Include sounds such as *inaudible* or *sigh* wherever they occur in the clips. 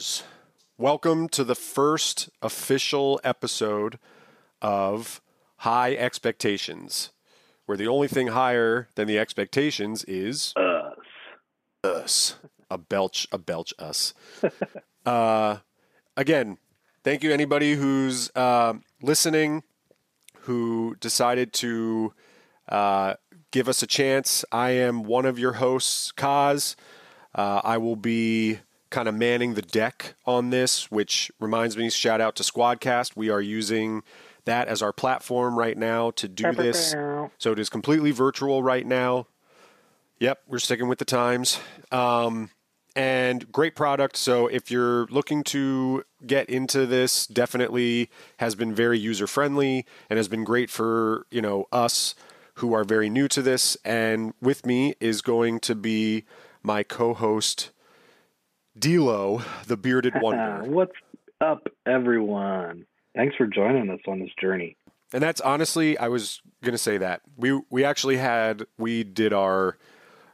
All right, movie lovers. Welcome to the first official episode of High Expectations, where the only thing higher than the expectations is Us. us. A belch, a belch us. *laughs* uh, again, thank you anybody who's uh, listening, who decided to uh, give us a chance. I am one of your hosts, Kos. Uh, I will be kind of manning the deck on this, which reminds me, shout out to Squadcast. We are using that as our platform right now to do this. So it is completely virtual right now. Yep, we're sticking with the times. Um, and great product. So if you're looking to get into this, definitely has been very user friendly and has been great for you know us who are very new to this. And with me is going to be my co-host Dilo, the bearded *laughs* wonder. What's up, everyone? Thanks for joining us on this journey. And that's honestly, I was gonna say that we we actually had we did our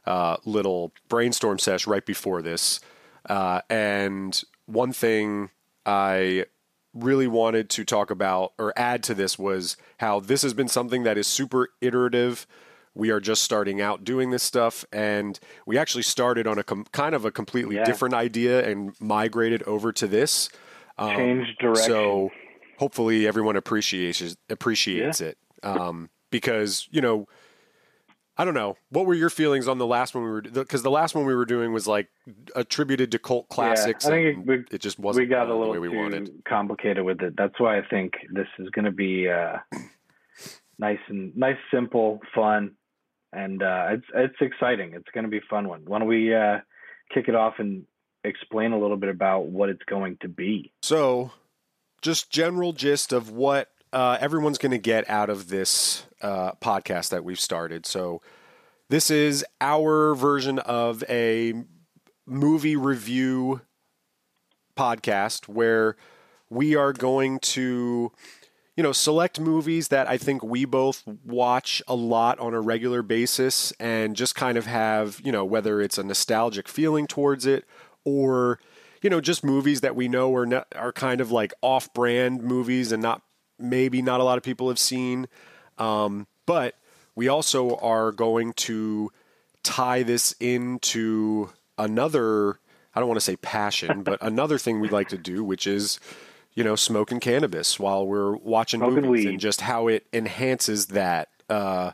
uh, little brainstorm sesh right before this, uh, and one thing I really wanted to talk about or add to this was how this has been something that is super iterative. We are just starting out doing this stuff, and we actually started on a com- kind of a completely Yeah. different idea and migrated over to this. Um, Change direction. So hopefully everyone appreciates appreciates it um, because you know I don't know what were your feelings on the last one we were because the last one we were doing was like attributed to cult classics. I think and we- it just wasn't we got a the little way we too wanted. complicated with it. That's why I think this is going to be uh, nice and nice, simple, fun, and uh, it's it's exciting. It's going to be a fun one. Why don't we uh, kick it off and explain a little bit about what it's going to be? So, just general gist of what uh, everyone's going to get out of this uh, podcast that we've started. So, this is our version of a movie review podcast where we are going to you know select movies that I think we both watch a lot on a regular basis and just kind of have you know whether it's a nostalgic feeling towards it or you know just movies that we know are not, are kind of like off-brand movies and not maybe not a lot of people have seen. Um, but we also are going to tie this into another I don't want to say passion, but another thing we'd like to do, which is, you know, smoking cannabis while we're watching Smoking movies weed. and just how it enhances that uh,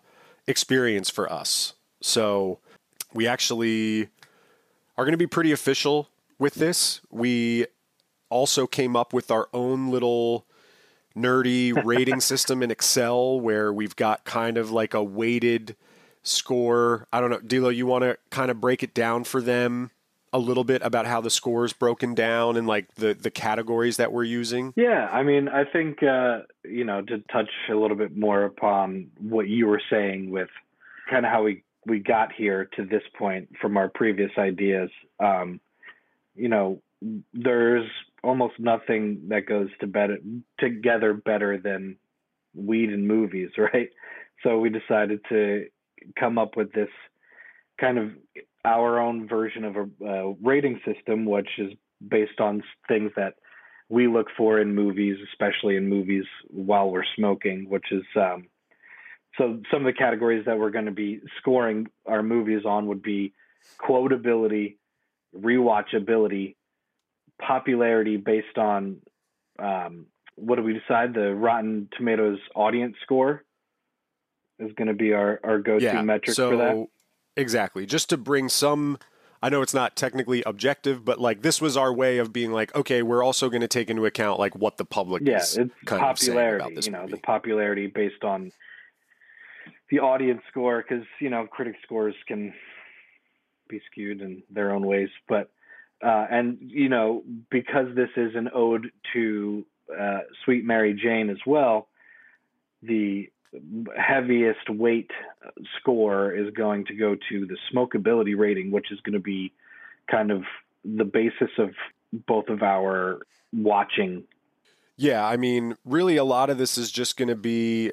experience for us. So we actually are going to be pretty official with this. We also came up with our own little nerdy rating *laughs* system in Excel where we've got kind of like a weighted score. I don't know, Dilo, you want to kind of break it down for them a little bit about how the score is broken down and like the the categories that we're using? Yeah, I mean, I think uh, you know to touch a little bit more upon what you were saying with kind of how we we got here to this point from our previous ideas. Um, you know, there's almost nothing that goes to better together better than weed and movies, *laughs* right? So we decided to come up with this kind of our own version of a uh, rating system, which is based on things that we look for in movies, especially in movies while we're smoking, which is um, so some of the categories that we're going to be scoring our movies on would be quotability, rewatchability, popularity based on um, what do we decide? The Rotten Tomatoes audience score is going to be our, our go-to metric so for that. Exactly. Just to bring some I know it's not technically objective, but like this was our way of being like, okay, we're also going to take into account like what the public yeah, is it's kind of saying popularity. about this you know, movie. the popularity based on the audience score, because you know, critic scores can be skewed in their own ways. But uh, and you know, because this is an ode to uh, Sweet Mary Jane as well, the heaviest weight score is going to go to the smokability rating, which is going to be kind of the basis of both of our watching Yeah, I mean, really, a lot of this is just going to be,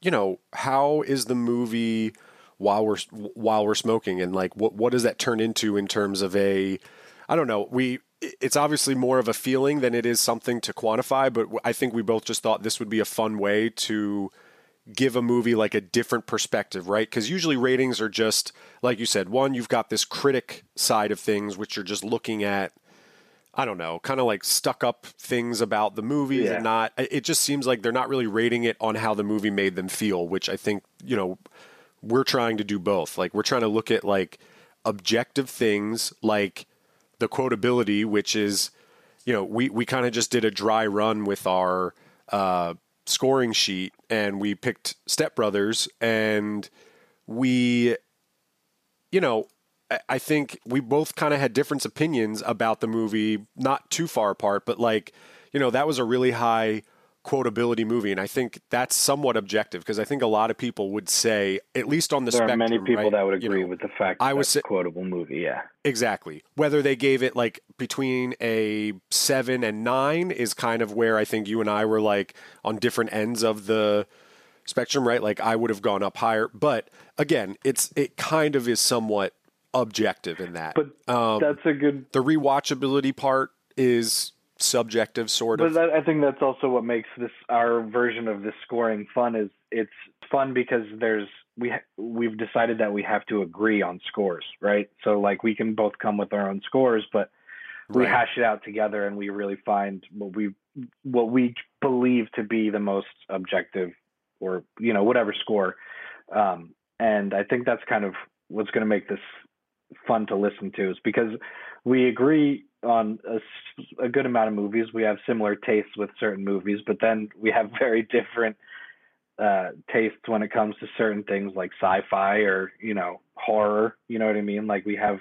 you know, how is the movie while we're while we're smoking, and like what what does that turn into in terms of a I don't know. We it's obviously more of a feeling than it is something to quantify, but I think we both just thought this would be a fun way to give a movie like a different perspective, right? Because usually ratings are just, like you said, one, you've got this critic side of things, which you're just looking at, I don't know, kind of like stuck up things about the movie Yeah. and not, it just seems like they're not really rating it on how the movie made them feel, which I think, you know, we're trying to do both. Like, we're trying to look at like objective things like the quotability, which is, you know, we, we kind of just did a dry run with our uh, scoring sheet and we picked Step Brothers and we, you know, I- think we both kind of had different opinions about the movie, not too far apart, but like, you know, that was a really high quotability movie. And I think that's somewhat objective because I think a lot of people would say, at least on the There spectrum, are many people right, that would you agree know, with the fact I was it's a quotable movie. Yeah. Exactly. Whether they gave it like between a seven and nine is kind of where I think you and I were like on different ends of the spectrum, right? Like I would have gone up higher, but again, it's it kind of is somewhat objective in that. But um, that's a good the rewatchability part is subjective, sort But of. that, I think that's also what makes this our version of this scoring fun. Is it's fun because there's we we've decided that we have to agree on scores, right? So like we can both come with our own scores, but we Right. hash it out together and we really find what we what we believe to be the most objective or you know whatever score. Um, and I think that's kind of what's going to make this fun to listen to is because we agree on a good amount of movies. We have similar tastes with certain movies, but then we have *laughs* very different uh, tastes when it comes to certain things like sci-fi or you know horror. You know what I mean? Like we have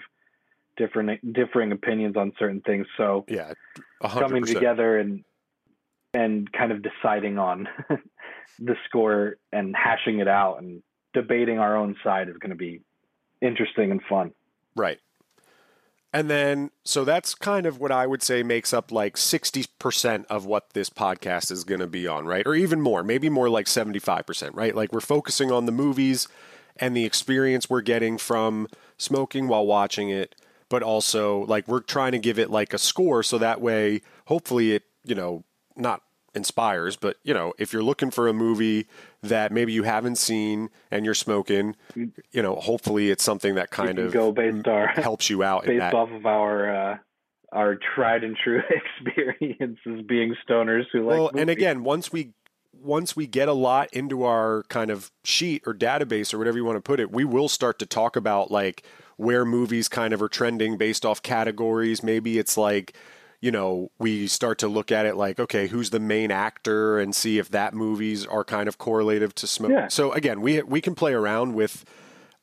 different differing opinions on certain things. So yeah, a hundred coming together and and kind of deciding on *laughs* the score and hashing it out and debating our own side is going to be interesting and fun. Right. And then, so that's kind of what I would say makes up like 60% of what this podcast is going to be on, right? Or even more, maybe more like 75%, right? Like we're focusing on the movies and the experience we're getting from smoking while watching it, but also like we're trying to give it like a score so that way, hopefully, it, you know, not inspires, but you know, if you're looking for a movie that maybe you haven't seen and you're smoking, you know, hopefully it's something that kind of go based our *laughs* helps you out in based off of our uh, our tried and true *laughs* experiences being stoners who like well, and again, once we once we get a lot into our kind of sheet or database or whatever you want to put it, we will start to talk about like where movies kind of are trending based off categories. Maybe it's like you know, we start to look at it like, okay, who's the main actor and see if that movies are kind of correlative to smoke. Yeah. So again, we we can play around with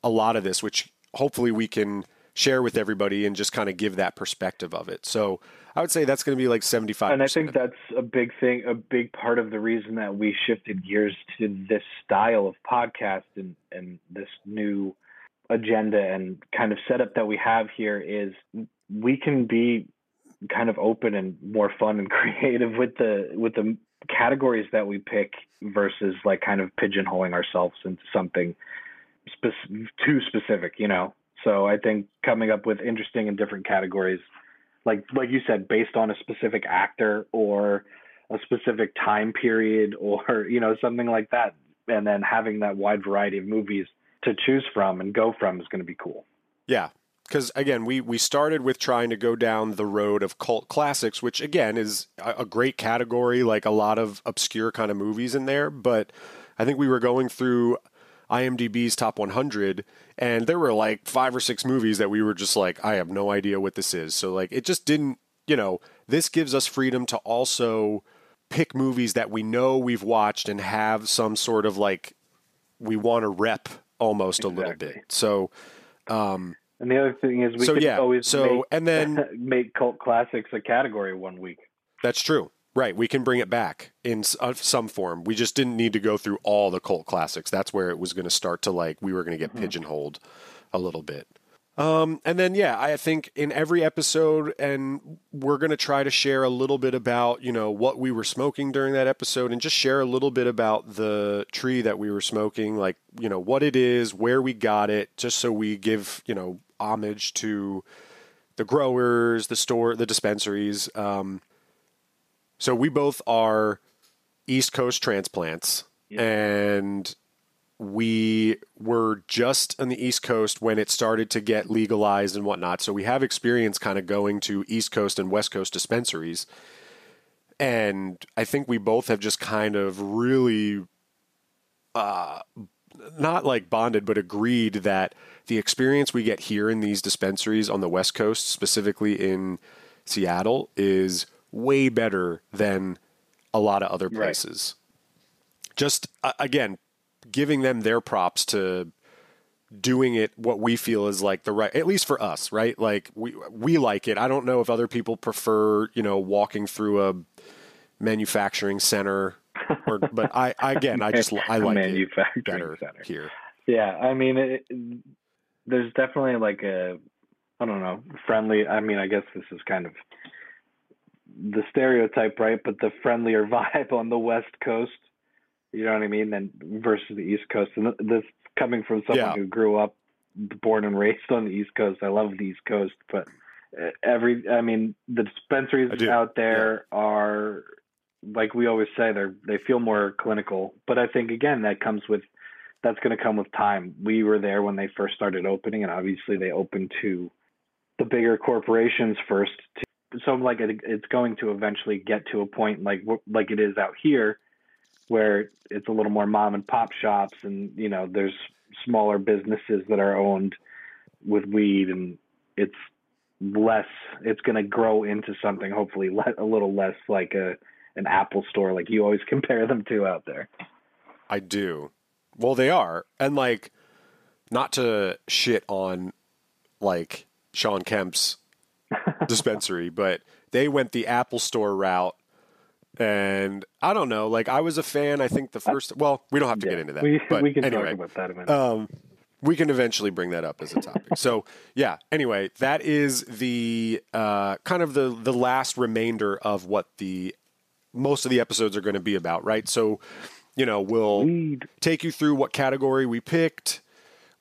a lot of this, which hopefully we can share with everybody and just kind of give that perspective of it. So I would say that's going to be like 75. and I think that's a big thing, a big part of the reason that we shifted gears to this style of podcast and, and this new agenda and kind of setup that we have here is we can be kind of open and more fun and *laughs* creative with the with the categories that we pick versus like kind of pigeonholing ourselves into something spec- too specific, you know. So I think coming up with interesting and different categories like like you said based on a specific actor or a specific time period *laughs* or you know something like that and then having that wide variety of movies to choose from and go from is going to be cool Yeah. Because again, we, we started with trying to go down the road of cult classics, which again is a, a great category, like a lot of obscure kind of movies in there. But I think we were going through IMDb's top 100, and there were like five or six movies that we were just like, I have no idea what this is. So, like, it just didn't, you know, this gives us freedom to also pick movies that we know we've watched and have some sort of like, we want to rep almost a little bit. So, um, and the other thing is we so could yeah, always so make, and then *laughs* make cult classics a category one week that's true, right? We can bring it back in uh, some form. We just didn't need to go through all the cult classics. That's where it was going to start to like we were going to get pigeonholed a little bit. Um, and then yeah, I think in every episode, and we're going to try to share a little bit about you know what we were smoking during that episode, and just share a little bit about the tree that we were smoking, like you know what it is, where we got it, just so we give you know homage to the growers, the store, the dispensaries. Um, so we both are East Coast transplants, Yeah. and we were just on the East Coast when it started to get legalized and whatnot. So we have experience kind of going to East Coast and West Coast dispensaries. And I think we both have just kind of really uh, not like bonded, but agreed that the experience we get here in these dispensaries on the West Coast, specifically in Seattle, is way better than a lot of other Right. places. Just uh, again, giving them their props to doing it what we feel is like the right at least for us right like we we like it i don't know if other people prefer you know walking through a manufacturing center or but i again i just *laughs* i like it better center. here Yeah, I mean, it, there's definitely like a, I don't know, friendly. I mean, I guess this is kind of the stereotype, right? But the friendlier *laughs* vibe on the West Coast, you know what I mean, than versus the East Coast. And this coming from someone Yeah. who grew up, born and raised on the East Coast. I love the East Coast, but every, I mean, the dispensaries out there are like we always say, they're they feel more clinical. But I think again that comes with that's going to come with time. We were there when they first started opening, and obviously they opened to the bigger corporations first. To, so like it, it's going to eventually get to a point like like it is out here, where it's a little more mom and pop shops, and you know there's smaller businesses that are owned with weed, and it's less. It's going to grow into something hopefully a little less like a an Apple store, like you always *laughs* compare them to out there. I do. Well, they are. And like not to shit on like Shawn Kemp's *laughs* dispensary, but they went the Apple Store route. And I don't know, like I was a fan. I think the first, well, we don't have to Yeah, get into that. We, but we can anyway, talk about that a minute. um, we can eventually bring that up as a topic. so yeah. Anyway, that is the uh, kind of the the last remainder of what the most of the episodes are going to be about, right? So, you know, we'll Weed. take you through what category we picked.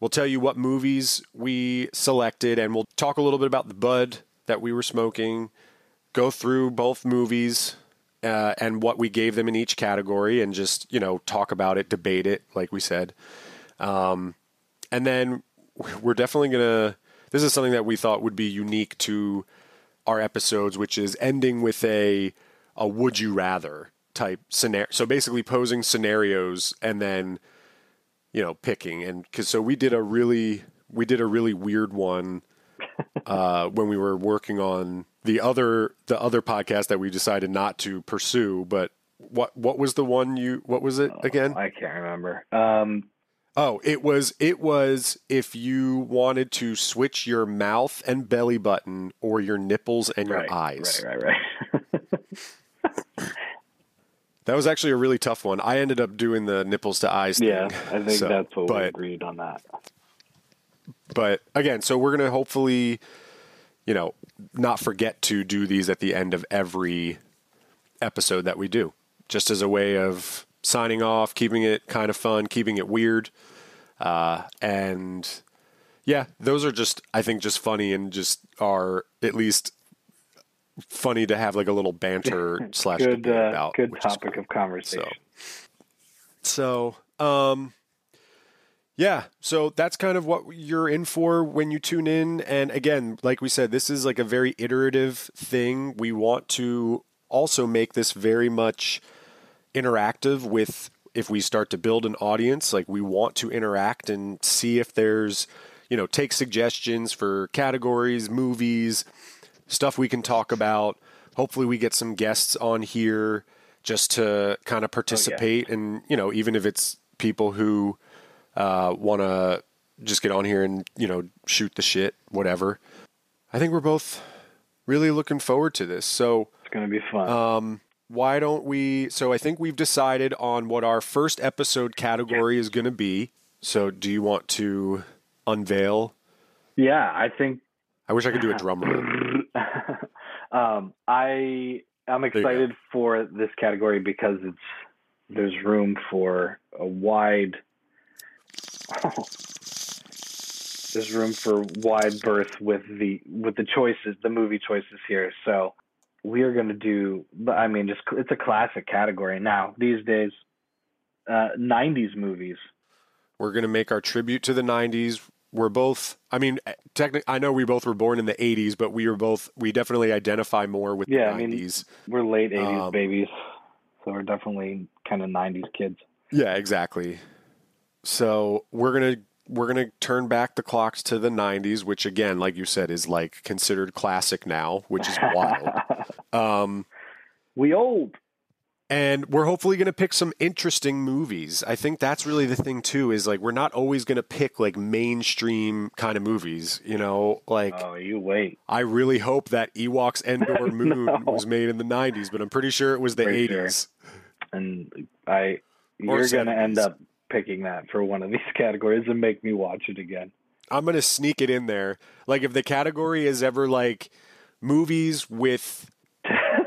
We'll tell you what movies we selected, and we'll talk a little bit about the bud that we were smoking. Go through both movies uh, and what we gave them in each category, and just you know talk about it, debate it, like we said. Um, and then we're definitely gonna. This is something that we thought would be unique to our episodes, which is ending with a a would you rather type scenario. So basically posing scenarios and then you know picking and because so we did a really we did a really weird one *laughs* uh, when we were working on the other the other podcast that we decided not to pursue. But what what was the one you what was it again? I can't remember. Um, Oh, it was it was if you wanted to switch your mouth and belly button or your nipples and your right, eyes. Right, right, right. That was actually a really tough one. I ended up doing the nipples to eyes thing. yeah, I think *laughs* So, that's what we agreed on that. But again, so we're going to hopefully, you know, not forget to do these at the end of every episode that we do, just as a way of signing off, keeping it kind of fun, keeping it weird. Uh, and yeah, those are just, I think, just funny and just are at least funny to have like a little banter *laughs* slash Good, debate uh, about. good topic cool. of conversation. So, um, yeah, so that's kind of what you're in for when you tune in. And again, like we said, this is like a very iterative thing. We want to also make this very much interactive with if we start to build an audience, like we want to interact and see if there's, you know, take suggestions for categories, movies, stuff we can talk about. Hopefully, we get some guests on here just to kind of participate, and you know, even if it's people who uh, want to just get on here and you know shoot the shit, whatever. I think we're both really looking forward to this. So It's going to be fun. um, why don't we? So I think we've decided on what our first episode category is going to be. So do you want to unveil? yeah, I think I wish I could do a drum roll. Um, I I'm excited for this category because it's there's room for a wide. *laughs* there's room for wide berth with the with the choices, the movie choices here. So we are going to do. I mean, just it's a classic category now these days. Uh, 90s movies. We're gonna make our tribute to the '90s. We're both. I mean, technically, I know we both were born in the '80s, but we were both. We definitely identify more with Yeah, the I mean- '90s. We're late 80s Um, babies, so we're definitely kind of 90s kids. Yeah, exactly. So we're gonna we're gonna turn back the clocks to the '90s, which again, like you said, is like considered classic now, which is wild. *laughs* um, we old. And we're hopefully gonna pick some interesting movies. I think that's really the thing too. Is like we're not always gonna pick like mainstream kind of movies. You know, like Oh, you wait. I really hope that Ewoks Endor *laughs* Moon No. was made in the '90s, but I'm pretty sure it was the Pretty sure. '80s. and I you're gonna end up picking that for one of these *laughs* categories and make me watch it again. I'm gonna sneak it in there. Like if the category is ever like movies with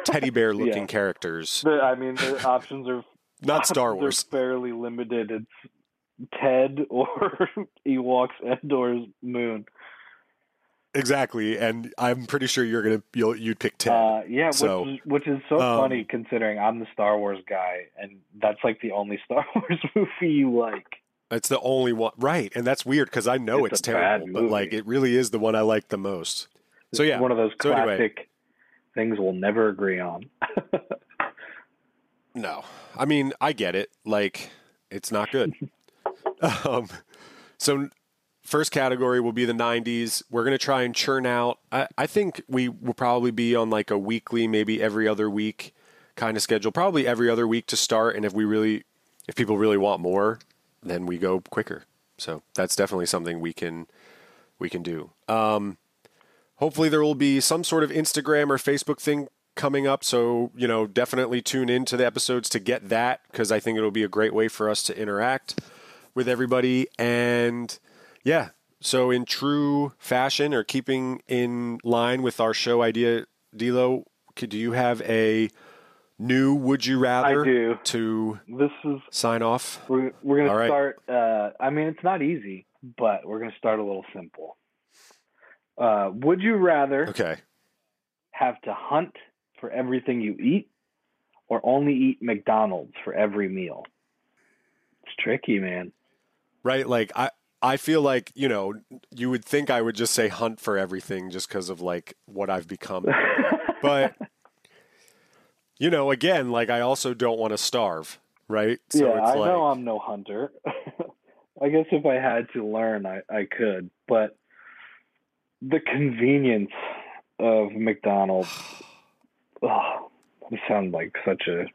teddy bear *laughs* looking Yeah. characters, The, I mean, the *laughs* options are not *laughs* Star Wars. they're fairly limited. It's Ted or Ewoks Endor's Moon. Exactly, and I'm pretty sure you're gonna you'll, you'd pick Ted. Uh, yeah, So, which is, which is so um, funny considering I'm the Star Wars guy, and that's like the only Star Wars movie you like. It's the only one, right? And that's weird because I know It's it's, terrible, but like it really is the one I like the most. So yeah, one of those So classic anyway. Things we'll never agree on. *laughs* No, I mean I get it. Like it's not good. *laughs* um, so first category will be the '90s. We're gonna try and churn out. I, I think we will probably be on like a weekly, maybe every other week kind of schedule. Probably every other week to start. And if we really, if people really want more, then we go quicker. So that's definitely something we can we can do. Um, hopefully there will be some sort of Instagram or Facebook thing coming up. So, you know, definitely tune into the episodes to get that because I think it'll be a great way for us to interact with everybody. And yeah, so in true fashion or keeping in line with our show idea, Dilo, do you have a new Would You Rather I do. to This is sign off? we're we're gonna All right. start. Uh, I mean, it's not easy, but we're gonna start a little simple. Uh, would you rather Okay. have to hunt for everything you eat, or only eat McDonald's for every meal? It's tricky, man. right? Like I, I feel like you know, you would think I would just say hunt for everything just because of like what I've become, *laughs* but you know, again, like I also don't want to starve, right? So yeah, it's I like, know I'm no hunter. *laughs* I guess if I had to learn, I, I could, but the convenience of McDonald's. *sighs* Oh, I sound like such a.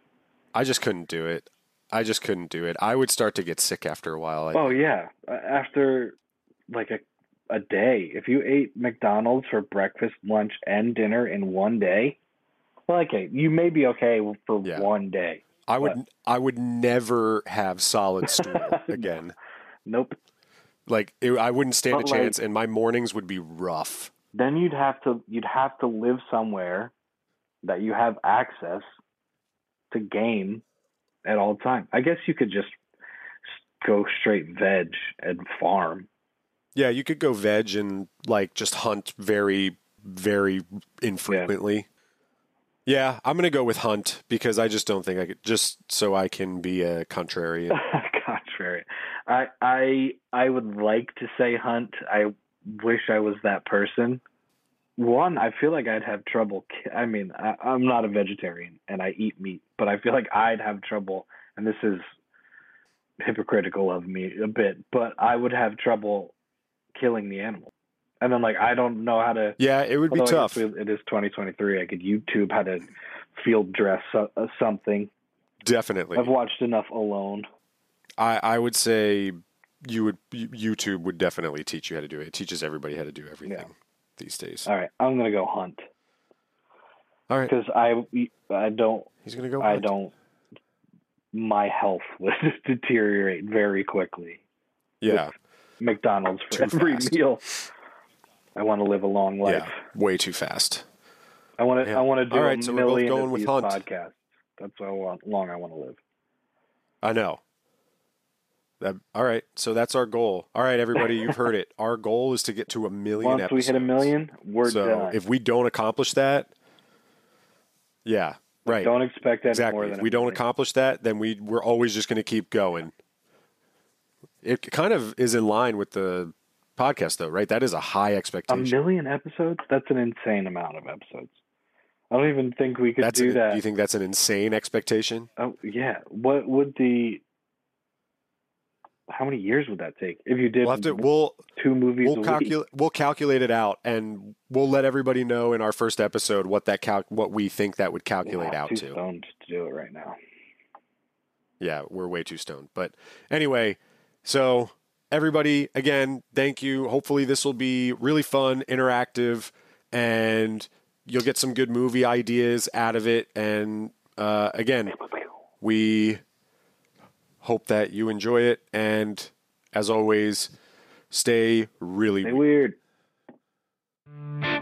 I just couldn't do it. I just couldn't do it. I would start to get sick after a while. I, Oh yeah, after like a a day, if you ate McDonald's for breakfast, lunch, and dinner in one day, well, okay, you may be okay for Yeah. one day. I would, I would never have solid stool *laughs* again. Nope. Like it, I wouldn't stand a But, like- chance, and my mornings would be rough. Then you'd have to you'd have to live somewhere that you have access to game at all time. I guess you could just go straight veg and farm. Yeah, you could go veg and like just hunt very, very infrequently. Yeah, I'm gonna go with hunt because I just don't think I could. Just so I can be a contrarian. *laughs* Contrary. I I I would like to say hunt. I wish I was that person. One, I feel like I'd have trouble. I mean, I, I'm not a vegetarian and I eat meat, but I feel like I'd have trouble. And this is hypocritical of me a bit, but I would have trouble killing the animal. And then, like, I don't know how to. Yeah, it would be tough. It is 2023. I could YouTube how to field dress uh, something. Definitely, I've watched enough alone. I I would say you would YouTube would definitely teach you how to do it. It teaches everybody how to do everything Yeah. these days. All right, I'm gonna go hunt All right, because I I don't he's gonna go. I hunt. don't my health *laughs* would deteriorate very quickly. Yeah, McDonald's for Too every fast. meal. I want to live a long life. yeah, way too fast. I want to. Yeah. I want to do All right, a so we're both million going of with these hunt. podcasts. That's how long I want to live. I know. That, all right. So that's our goal. All right, everybody, you've heard it. Our goal is to get to a million Once episodes. we hit a million, we're so done. if we don't accomplish that, yeah, right. Don't expect that exactly. If we don't accomplish that, then we we're always just going to keep going. It kind of is in line with the podcast, though, right? That is a high expectation. a million episodes. That's an insane amount of episodes. I don't even think we could That's do an- that. Do you think that's an insane expectation? Oh yeah. What would the? How many years would that take if you did We'll have to. We'll two movies we'll week? calculate. We'll calculate it out, and we'll let everybody know in our first episode what that cal- what we think that would calculate Yeah, out too to. stoned to do it right now. yeah, we're way too stoned. But anyway, so everybody, again, thank you. Hopefully, this will be really fun, interactive, and you'll get some good movie ideas out of it. And uh, again, we Hope that you enjoy it. And as always, stay really stay weird. weird.